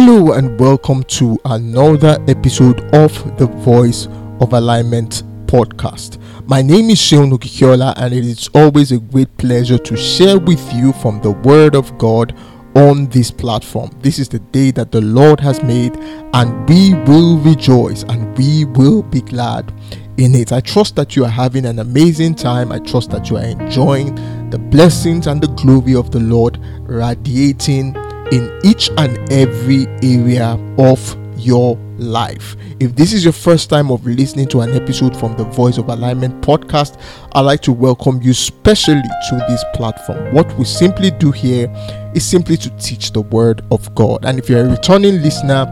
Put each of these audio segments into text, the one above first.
Hello and welcome to another episode of the Voice of Alignment podcast. My name is Seun Okikiola and it is always a great pleasure to share with you from the Word of God on this platform. This is the day that the Lord has made and we will rejoice and we will be glad in it. I trust that you are having an amazing time. I trust that you are enjoying the blessings and the glory of the Lord radiating in each and every area of your life. If this is your first time of listening to an episode from the Voice of Alignment podcast, I'd like to welcome you specially to this platform. What we simply do here is simply to teach the Word of God. And if you're a returning listener,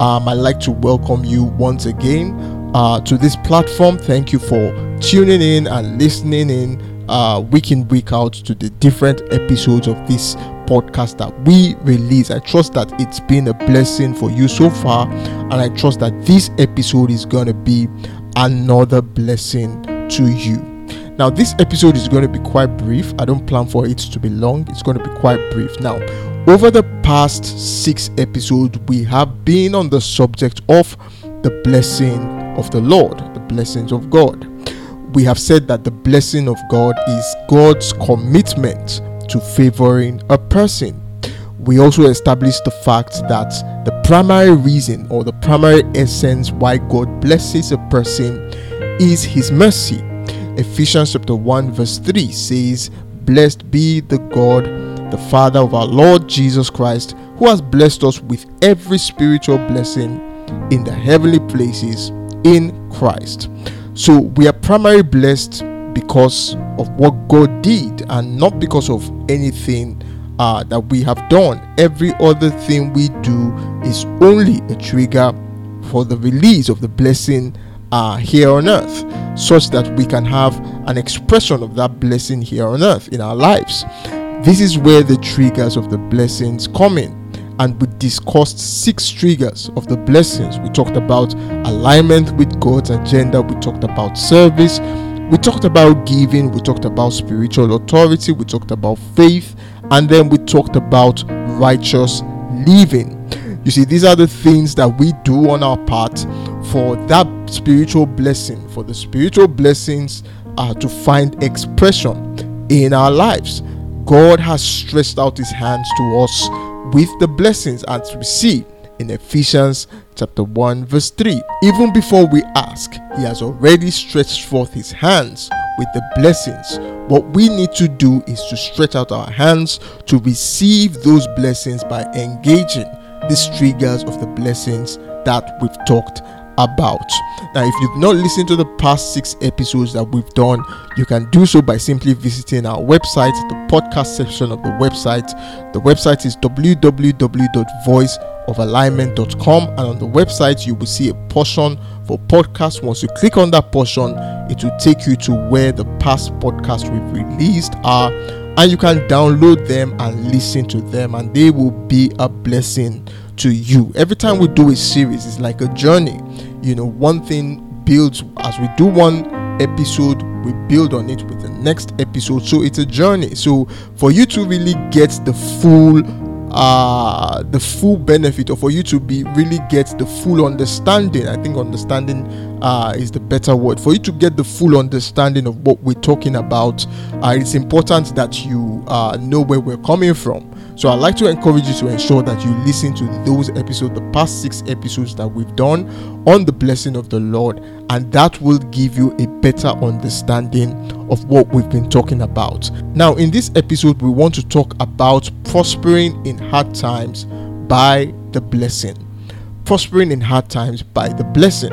um, I'd like to welcome you once again uh, to this platform. Thank you for tuning in and listening in uh, week in, week out to the different episodes of this podcast that we release. I trust that it's been a blessing for you so far, and I trust that this episode is going to be another blessing to you. Now, this episode is going to be quite brief. I don't plan for it to be long, it's going to be quite brief. Now, over the past six episodes, we have been on the subject of the blessing of the Lord, the blessings of God. We have said that the blessing of God is God's commitment to favoring a person. We also established the fact that the primary reason or the primary essence why God blesses a person is His mercy. Ephesians chapter 1, verse 3 says, Blessed be the God, the Father of our Lord Jesus Christ, who has blessed us with every spiritual blessing in the heavenly places in Christ. So we are primarily blessed because of what God did and not because of anything uh, that we have done. Every other thing we do is only a trigger for the release of the blessing uh, here on earth, such that we can have an expression of that blessing here on earth in our lives. This is where the triggers of the blessings come in. And we discussed six triggers of the blessings. We talked about alignment with God's agenda, we talked about service, we talked about giving, we talked about spiritual authority, we talked about faith, and then we talked about righteous living. You see, these are the things that we do on our part for that spiritual blessing, for the spiritual blessings uh, to find expression in our lives. God has stretched out his hands to us with the blessings as we see in Ephesians chapter 1 verse 3. Even before we ask, he has already stretched forth his hands with the blessings. What we need to do is to stretch out our hands to receive those blessings by engaging these triggers of the blessings that we've talked about. Now, if you've not listened to the past six episodes that we've done, you can do so by simply visiting our website, the podcast section of the website. The website is www.voiceofalignment.com, and on the website, you will see a portion for podcast. Once you click on that portion, it will take you to where the past podcasts we've released are, and you can download them and listen to them, and they will be a blessing to you. Every time we do a series, it's like a journey. You know, one thing builds as we do one episode, we build on it with the next episode. So it's a journey. So for you to really get the full uh the full benefit or for you to be really get the full understanding i think understanding uh is the better word for you to get the full understanding of what we're talking about uh, it's important that you uh know where we're coming from so I'd like to encourage you to ensure that you listen to those episodes, the past six episodes that we've done on the blessing of the Lord, and that will give you a better understanding of what we've been talking about. Now, in this episode, we want to talk about prospering in hard times by the blessing. Prospering in hard times by the blessing.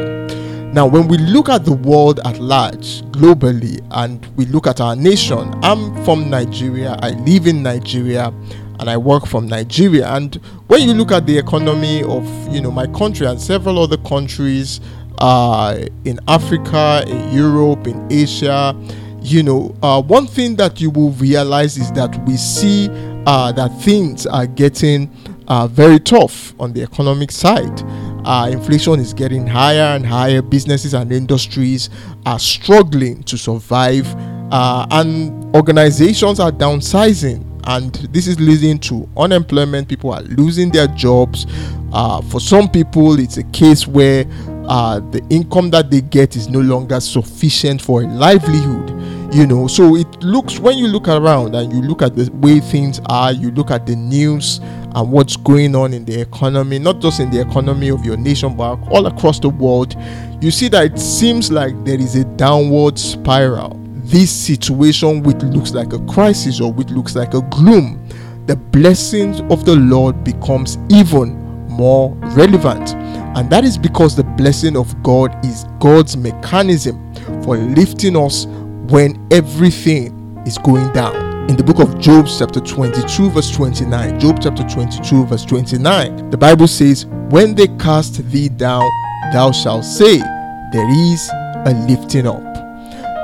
Now, when we look at the world at large, globally, and we look at our nation, I'm from Nigeria, I live in Nigeria, and I work from Nigeria. And when you look at the economy of you know my country and several other countries uh, in Africa, in Europe, in Asia, you know, uh, one thing that you will realize is that we see uh, that things are getting uh, very tough on the economic side. Uh, inflation is getting higher and higher. Businesses and industries are struggling to survive, uh, and organizations are downsizing and this is leading to unemployment. People are losing their jobs. Uh, for some people, it's a case where uh, the income that they get is no longer sufficient for a livelihood you know so it looks when you look around and you look at the way things are you look at the news and what's going on in the economy not just in the economy of your nation but all across the world you see that it seems like there is a downward spiral this situation which looks like a crisis or which looks like a gloom the blessings of the lord becomes even more relevant and that is because the blessing of God is God's mechanism for lifting us when everything is going down. In the book of Job, chapter 22, verse 29, Job chapter 22, verse 29, the Bible says, When they cast thee down, thou shalt say, There is a lifting up.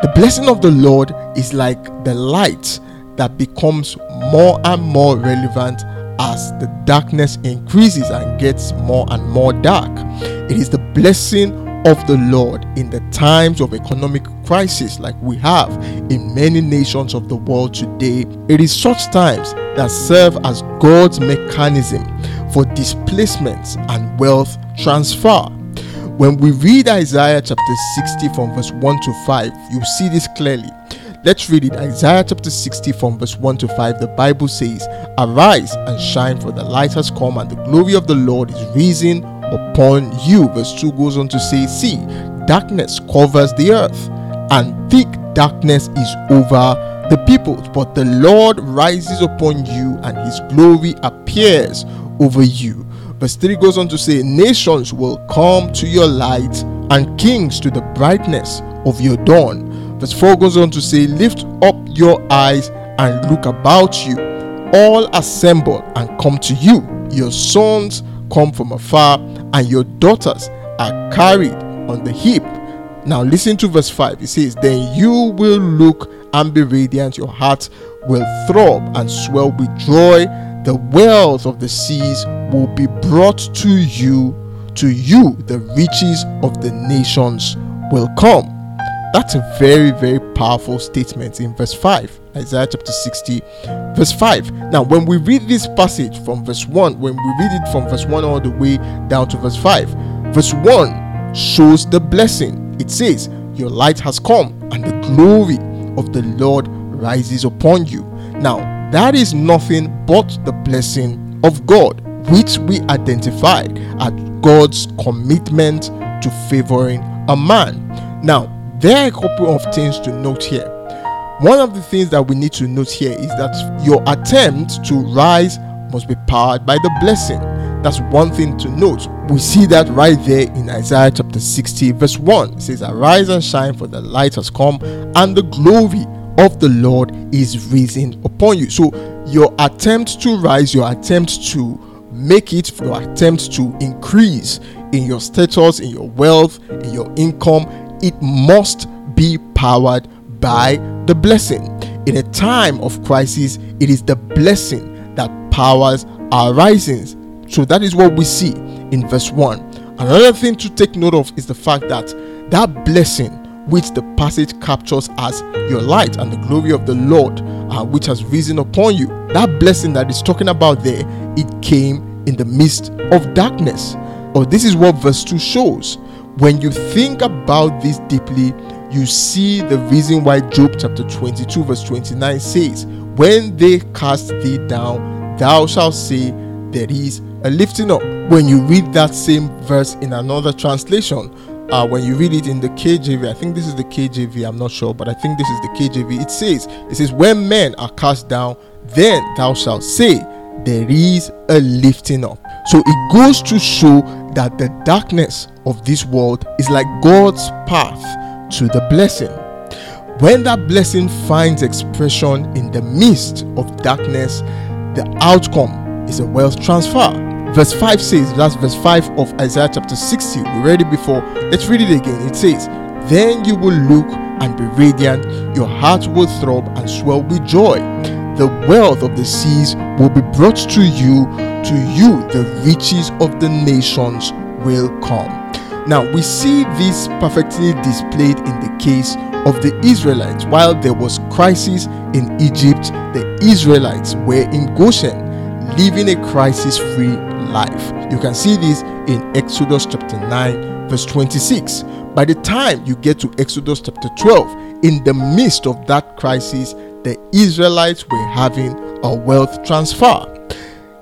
The blessing of the Lord is like the light that becomes more and more relevant as the darkness increases and gets more and more dark. It is the blessing of the Lord in the times of economic crisis like we have in many nations of the world today. It is such times that serve as God's mechanism for displacements and wealth transfer. When we read Isaiah chapter 60 from verse 1 to 5, you see this clearly. Let's read it. Isaiah chapter 60 from verse 1 to 5. The Bible says, Arise and shine, for the light has come, and the glory of the Lord is risen upon you. Verse 2 goes on to say, See, darkness covers the earth, and thick darkness is over the peoples, but the Lord rises upon you, and his glory appears over you. Verse 3 goes on to say, Nations will come to your light, and kings to the brightness of your dawn. Verse 4 goes on to say, Lift up your eyes and look about you. All assemble and come to you. Your sons come from afar, and your daughters are carried on the hip. Now, listen to verse 5. It says, Then you will look and be radiant, your heart will throb and swell with joy. The wealth of the seas will be brought to you. To you, the riches of the nations will come. That's a very, very powerful statement in verse 5, Isaiah chapter 60, verse 5. Now, when we read this passage from verse 1, when we read it from verse 1 all the way down to verse 5, verse 1 shows the blessing. It says, Your light has come, and the glory of the Lord rises upon you. Now, that is nothing but the blessing of God, which we identified as God's commitment to favoring a man. Now, there are a couple of things to note here. One of the things that we need to note here is that your attempt to rise must be powered by the blessing. That's one thing to note. We see that right there in Isaiah chapter 60, verse 1. It says, Arise and shine, for the light has come, and the glory of the Lord is risen upon you. So, your attempt to rise, your attempt to make it, your attempt to increase in your status, in your wealth, in your income, it must be powered by the blessing. In a time of crisis, it is the blessing that powers our risings. So that is what we see in verse 1. Another thing to take note of is the fact that that blessing which the passage captures as your light and the glory of the Lord, uh, which has risen upon you. That blessing that is talking about there, it came in the midst of darkness. Or oh, this is what verse 2 shows. When you think about this deeply, you see the reason why Job chapter 22, verse 29 says, When they cast thee down, thou shalt say, There is a lifting up. When you read that same verse in another translation, uh, when you read it in the KJV, I think this is the KJV, I'm not sure, but I think this is the KJV. It says, It says, When men are cast down, then thou shalt say, There is a lifting up. So it goes to show that the darkness of this world is like God's path to the blessing. When that blessing finds expression in the midst of darkness, the outcome is a wealth transfer. Verse 5 says, that's verse 5 of Isaiah chapter 60. We read it before. Let's read it again. It says, Then you will look and be radiant, your heart will throb and swell with joy. The wealth of the seas will be brought to you, to you the riches of the nations will come. Now we see this perfectly displayed in the case of the Israelites. While there was crisis in Egypt, the Israelites were in Goshen, living a crisis free life. You can see this in Exodus chapter 9, verse 26. By the time you get to Exodus chapter 12, in the midst of that crisis, the Israelites were having a wealth transfer.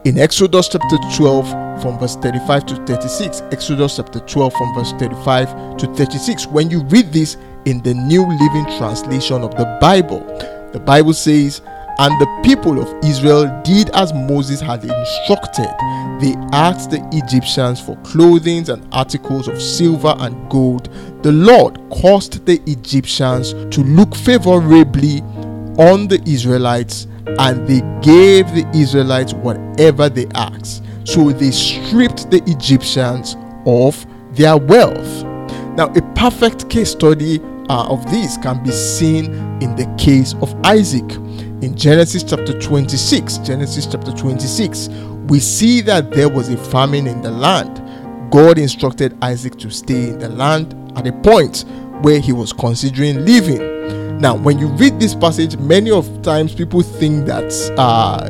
In Exodus chapter 12, from verse 35 to 36, Exodus chapter 12, from verse 35 to 36, when you read this in the New Living Translation of the Bible, the Bible says, and the people of Israel did as Moses had instructed. They asked the Egyptians for clothing and articles of silver and gold. The Lord caused the Egyptians to look favorably on the Israelites, and they gave the Israelites whatever they asked. So they stripped the Egyptians of their wealth. Now, a perfect case study uh, of this can be seen in the case of Isaac in Genesis chapter 26, Genesis chapter 26, we see that there was a famine in the land. God instructed Isaac to stay in the land at a point where he was considering leaving. Now, when you read this passage, many of times people think that uh,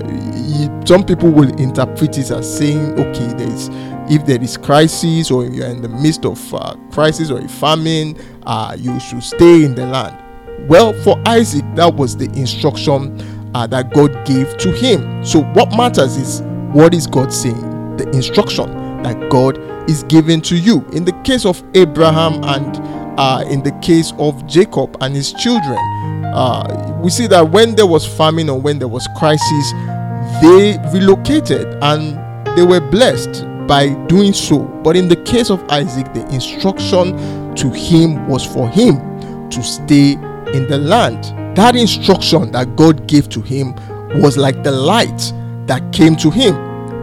some people will interpret it as saying, okay, there is if there is crisis or you're in the midst of uh, crisis or a famine, uh, you should stay in the land. Well, for Isaac, that was the instruction uh, that God gave to him. So, what matters is what is God saying? The instruction that God is giving to you. In the case of Abraham and uh, in the case of Jacob and his children, uh, we see that when there was famine or when there was crisis, they relocated and they were blessed by doing so. But in the case of Isaac, the instruction to him was for him to stay in the land. That instruction that God gave to him was like the light that came to him.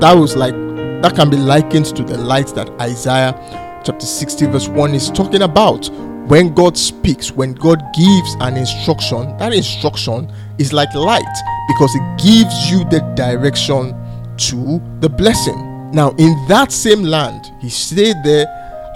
That was like, that can be likened to the light that Isaiah chapter 60, verse 1 is talking about. When God speaks, when God gives an instruction, that instruction is like light because it gives you the direction to the blessing. Now, in that same land, he stayed there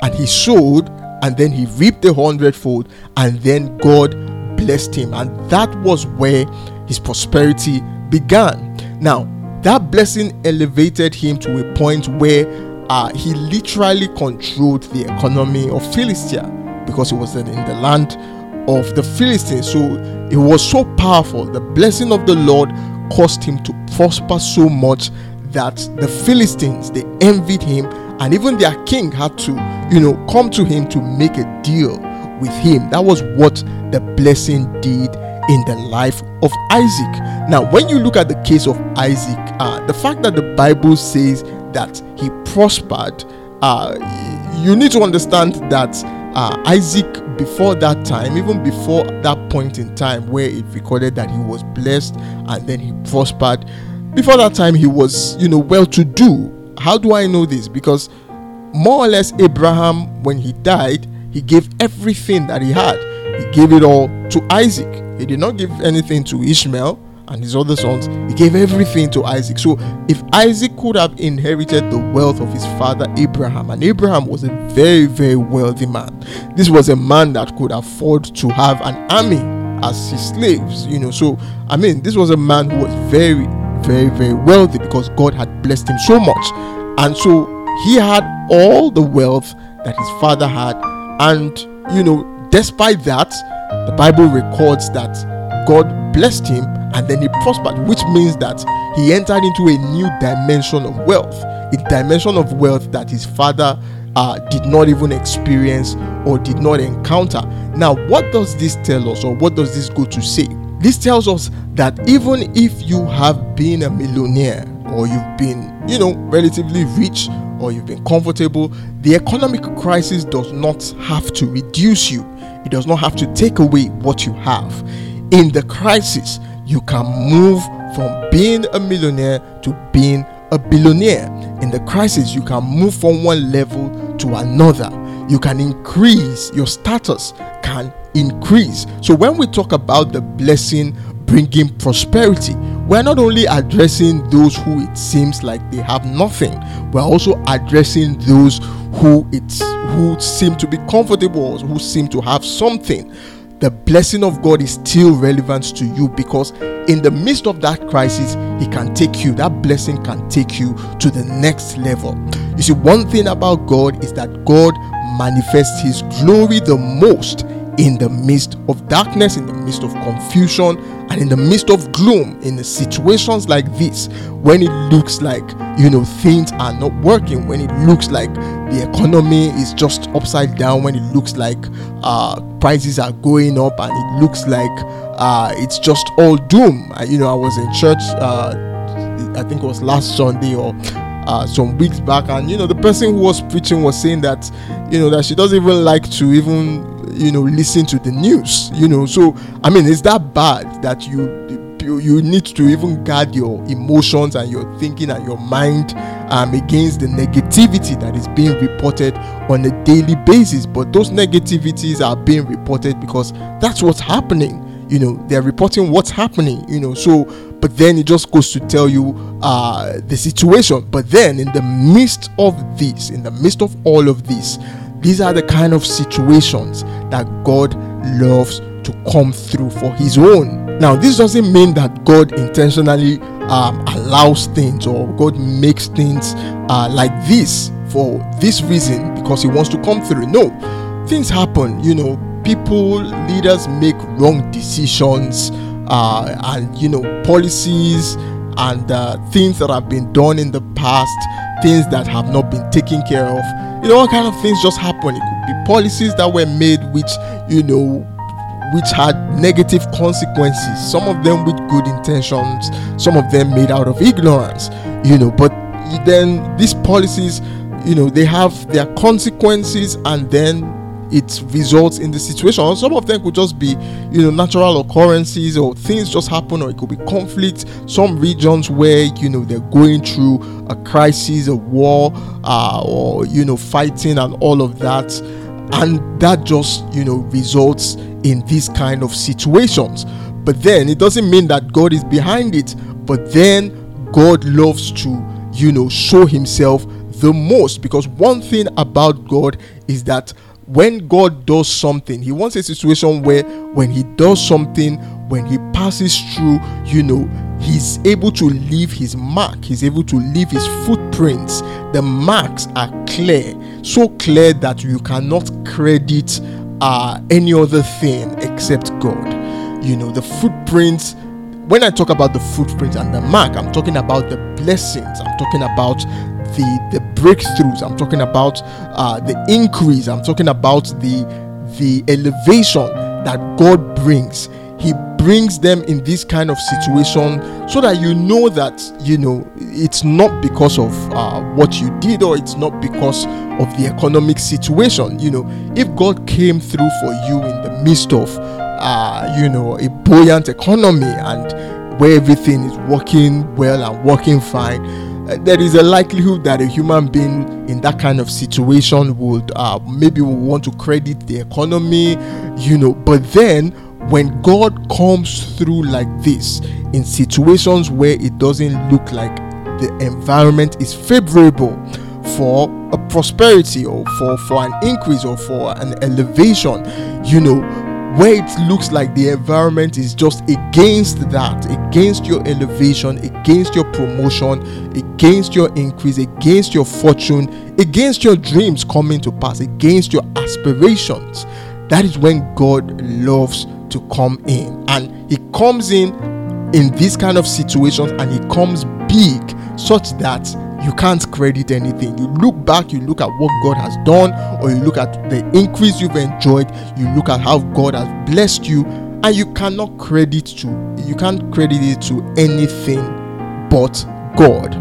and he sowed, and then he reaped a hundredfold, and then God blessed him, and that was where his prosperity began. Now, that blessing elevated him to a point where uh, he literally controlled the economy of Philistia because he was in the land of the Philistines. So it was so powerful. The blessing of the Lord caused him to prosper so much that the Philistines they envied him, and even their king had to, you know, come to him to make a deal with him. That was what the blessing did in the life of Isaac. Now, when you look at the case of Isaac, uh, the fact that the Bible says that he prospered, uh, you need to understand that uh, Isaac, before that time, even before that point in time where it recorded that he was blessed and then he prospered, before that time he was, you know, well to do. How do I know this? Because more or less, Abraham, when he died, he gave everything that he had. He gave it all to Isaac. He did not give anything to Ishmael and his other sons. He gave everything to Isaac. So, if Isaac could have inherited the wealth of his father Abraham, and Abraham was a very, very wealthy man, this was a man that could afford to have an army as his slaves, you know. So, I mean, this was a man who was very, very, very wealthy because God had blessed him so much. And so, he had all the wealth that his father had and, you know, despite that, the Bible records that God blessed him and then he prospered, which means that he entered into a new dimension of wealth, a dimension of wealth that his father uh, did not even experience or did not encounter. Now, what does this tell us, or what does this go to say? This tells us that even if you have been a millionaire or you've been, you know, relatively rich or you've been comfortable, the economic crisis does not have to reduce you, it does not have to take away what you have. In the crisis, you can move from being a millionaire to being a billionaire. In the crisis, you can move from one level to another. You can increase your status, can increase. So, when we talk about the blessing bringing prosperity, we're not only addressing those who it seems like they have nothing, we're also addressing those who it's who seem to be comfortable, who seem to have something. the blessing of God is still relevant to you because in the midst of that crisis, He can take you, that blessing can take you to the next level. You see, one thing about God is that God manifests His glory the most in the midst of darkness, in the midst of confusion, and in the midst of gloom, in the situations like this, when it looks like you know things are not working, when it looks like the economy is just upside down, when it looks like uh, prices are going up, and it looks like uh, it's just all doom. I, you know, I was in church. Uh, I think it was last Sunday or uh, some weeks back, and you know the person who was preaching was saying that you know that she doesn't even like to even you know listen to the news you know. So i mean it's that bad that you you, you need to even guard your emotions and your thinking and your mind um, against the negativity that is being reported on a daily basis? But those negativities are being reported because that's what's happening. You know they're reporting what's happening you know. So but then it just goes to tell you uh the situation but then in the midst of this in the midst of all of this these are the kind of situations that God loves to come through for His own. Now, this doesn't mean that God intentionally um, allows things or God makes things uh, like this for this reason because He wants to come through. No, things happen, you know, people, leaders make wrong decisions, uh, and you know, policies and uh, things that have been done in the past, things that have not been taken care of. You know all kind of things just happen? It could be policies that were made which you know which had negative consequences some of them with good intentions some of them made out of ignorance you know. But then these policies you know they have their consequences and then it results in the situation. some of them could just be, you know, natural occurrences or things just happen, or it could be conflict. Some regions where you know they're going through a crisis, a war, uh, or you know, fighting and all of that, and that just you know results in these kind of situations. But then it doesn't mean that God is behind it. But then God loves to, you know, show Himself the most because one thing about God is that when God does something, He wants a situation where when He does something, when He passes through, you know, He's able to leave His mark, He's able to leave His footprints. The marks are clear, so clear that you cannot credit uh, any other thing except God. You know, the footprints when I talk about the footprint and the mark, I'm talking about the blessings. I'm talking about the the breakthroughs. I'm talking about uh, the increase. I'm talking about the the elevation that god brings. He brings them in this kind of situation so that you know that you know it's not because of uh, what you did or it's not because of the economic situation. You know if god came through for you in the midst of uh, you know a buoyant economy and where everything is working well and working fine there is a likelihood that a human being in that kind of situation would uh, maybe will want to credit the economy, you know. But then when God comes through like this in situations where it doesn't look like the environment is favorable for a prosperity or for for an increase or for an elevation, you know where it looks like the environment is just against that, against your elevation, against your promotion, against your increase, against your fortune, against your dreams coming to pass, against your aspirations. That is when God loves to come in. And He comes in in this kind of situations and He comes big such that you can't credit anything. You look back, you look at what God has done, or you look at the increase you've enjoyed, you look at how God has blessed you, and you cannot credit to you can't credit it to anything but God.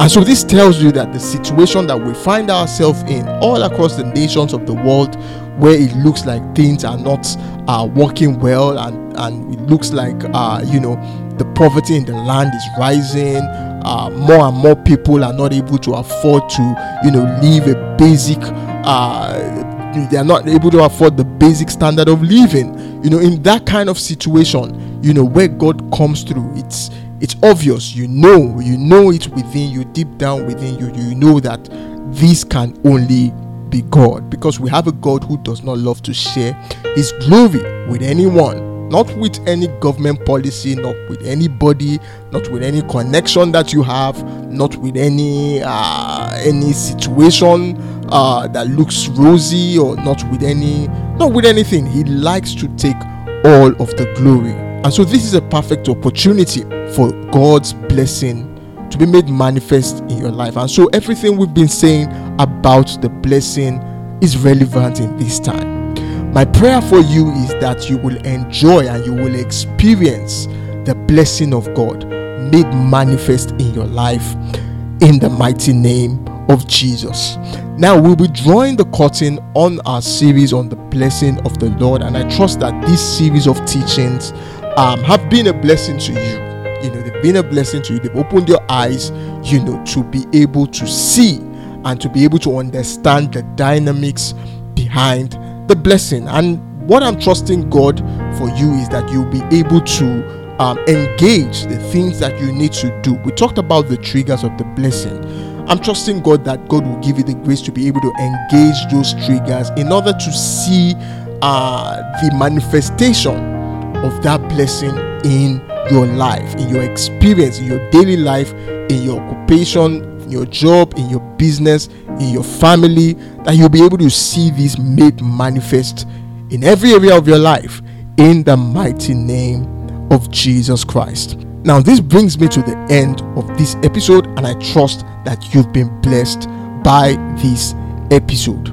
And so this tells you that the situation that we find ourselves in all across the nations of the world where it looks like things are not uh, working well and, and it looks like uh, you know the poverty in the land is rising uh, more and more people are not able to afford to you know live a basic uh, they are not able to afford the basic standard of living. You know in that kind of situation you know where god comes through it's it's obvious. You know you know it within you deep down within you you know that this can only be God. Because we have a God who does not love to share his glory with anyone, not with any government policy, not with anybody, not with any connection that you have, not with any uh, any situation uh, that looks rosy or not with any not with anything. He likes to take all of the glory. And so this is a perfect opportunity for God's blessing to be made manifest in your life. And so everything we've been saying about the blessing is relevant in this time. My prayer for you is that you will enjoy and you will experience the blessing of God made manifest in your life in the mighty name of Jesus. Now we'll be drawing the curtain on our series on the blessing of the Lord, and I trust that this series of teachings um, have been a blessing to you. You know, they've been a blessing to you. They've opened your eyes, you know, to be able to see and to be able to understand the dynamics behind the blessing. And what I'm trusting God for you is that you'll be able to um, engage the things that you need to do. We talked about the triggers of the blessing. I'm trusting God that God will give you the grace to be able to engage those triggers in order to see uh, the manifestation of that blessing in your life, in your experience, in your daily life, in your occupation, your job, in your business, in your family, that you'll be able to see this made manifest in every area of your life in the mighty name of Jesus Christ. Now, this brings me to the end of this episode, and I trust that you've been blessed by this episode.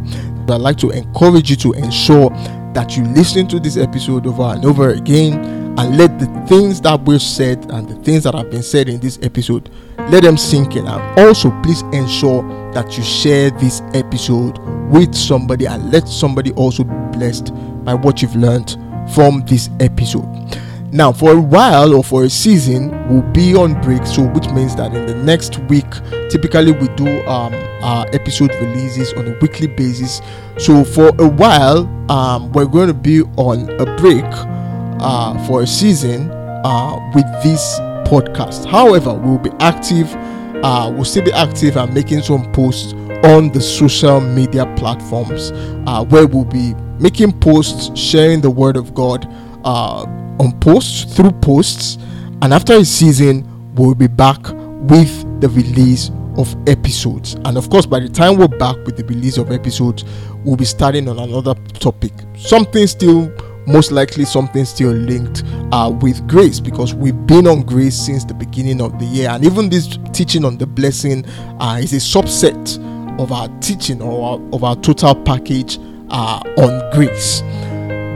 I'd like to encourage you to ensure that you listen to this episode over and over again and let the things that were said and the things that have been said in this episode let them sink in and also please ensure that you share this episode with somebody and let somebody also be blessed by what you've learned from this episode now, for a while or for a season, we'll be on break, so which means that in the next week, typically we do um, our episode releases on a weekly basis. So for a while, um, we're going to be on a break uh, for a season uh, with this podcast. However, we'll be active. Uh, we'll still be active and making some posts on the social media platforms uh, where we'll be making posts, sharing the word of God uh, on posts through posts and after a season we'll be back with the release of episodes and of course by the time we're back with the release of episodes we'll be starting on another topic something still most likely something still linked uh, with grace because we've been on grace since the beginning of the year and even this teaching on the blessing uh, is a subset of our teaching or our, of our total package uh, on grace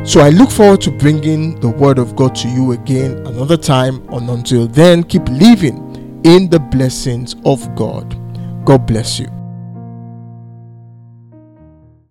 so I look forward to bringing the word of God to you again another time. And until then, keep living in the blessings of God. God bless you.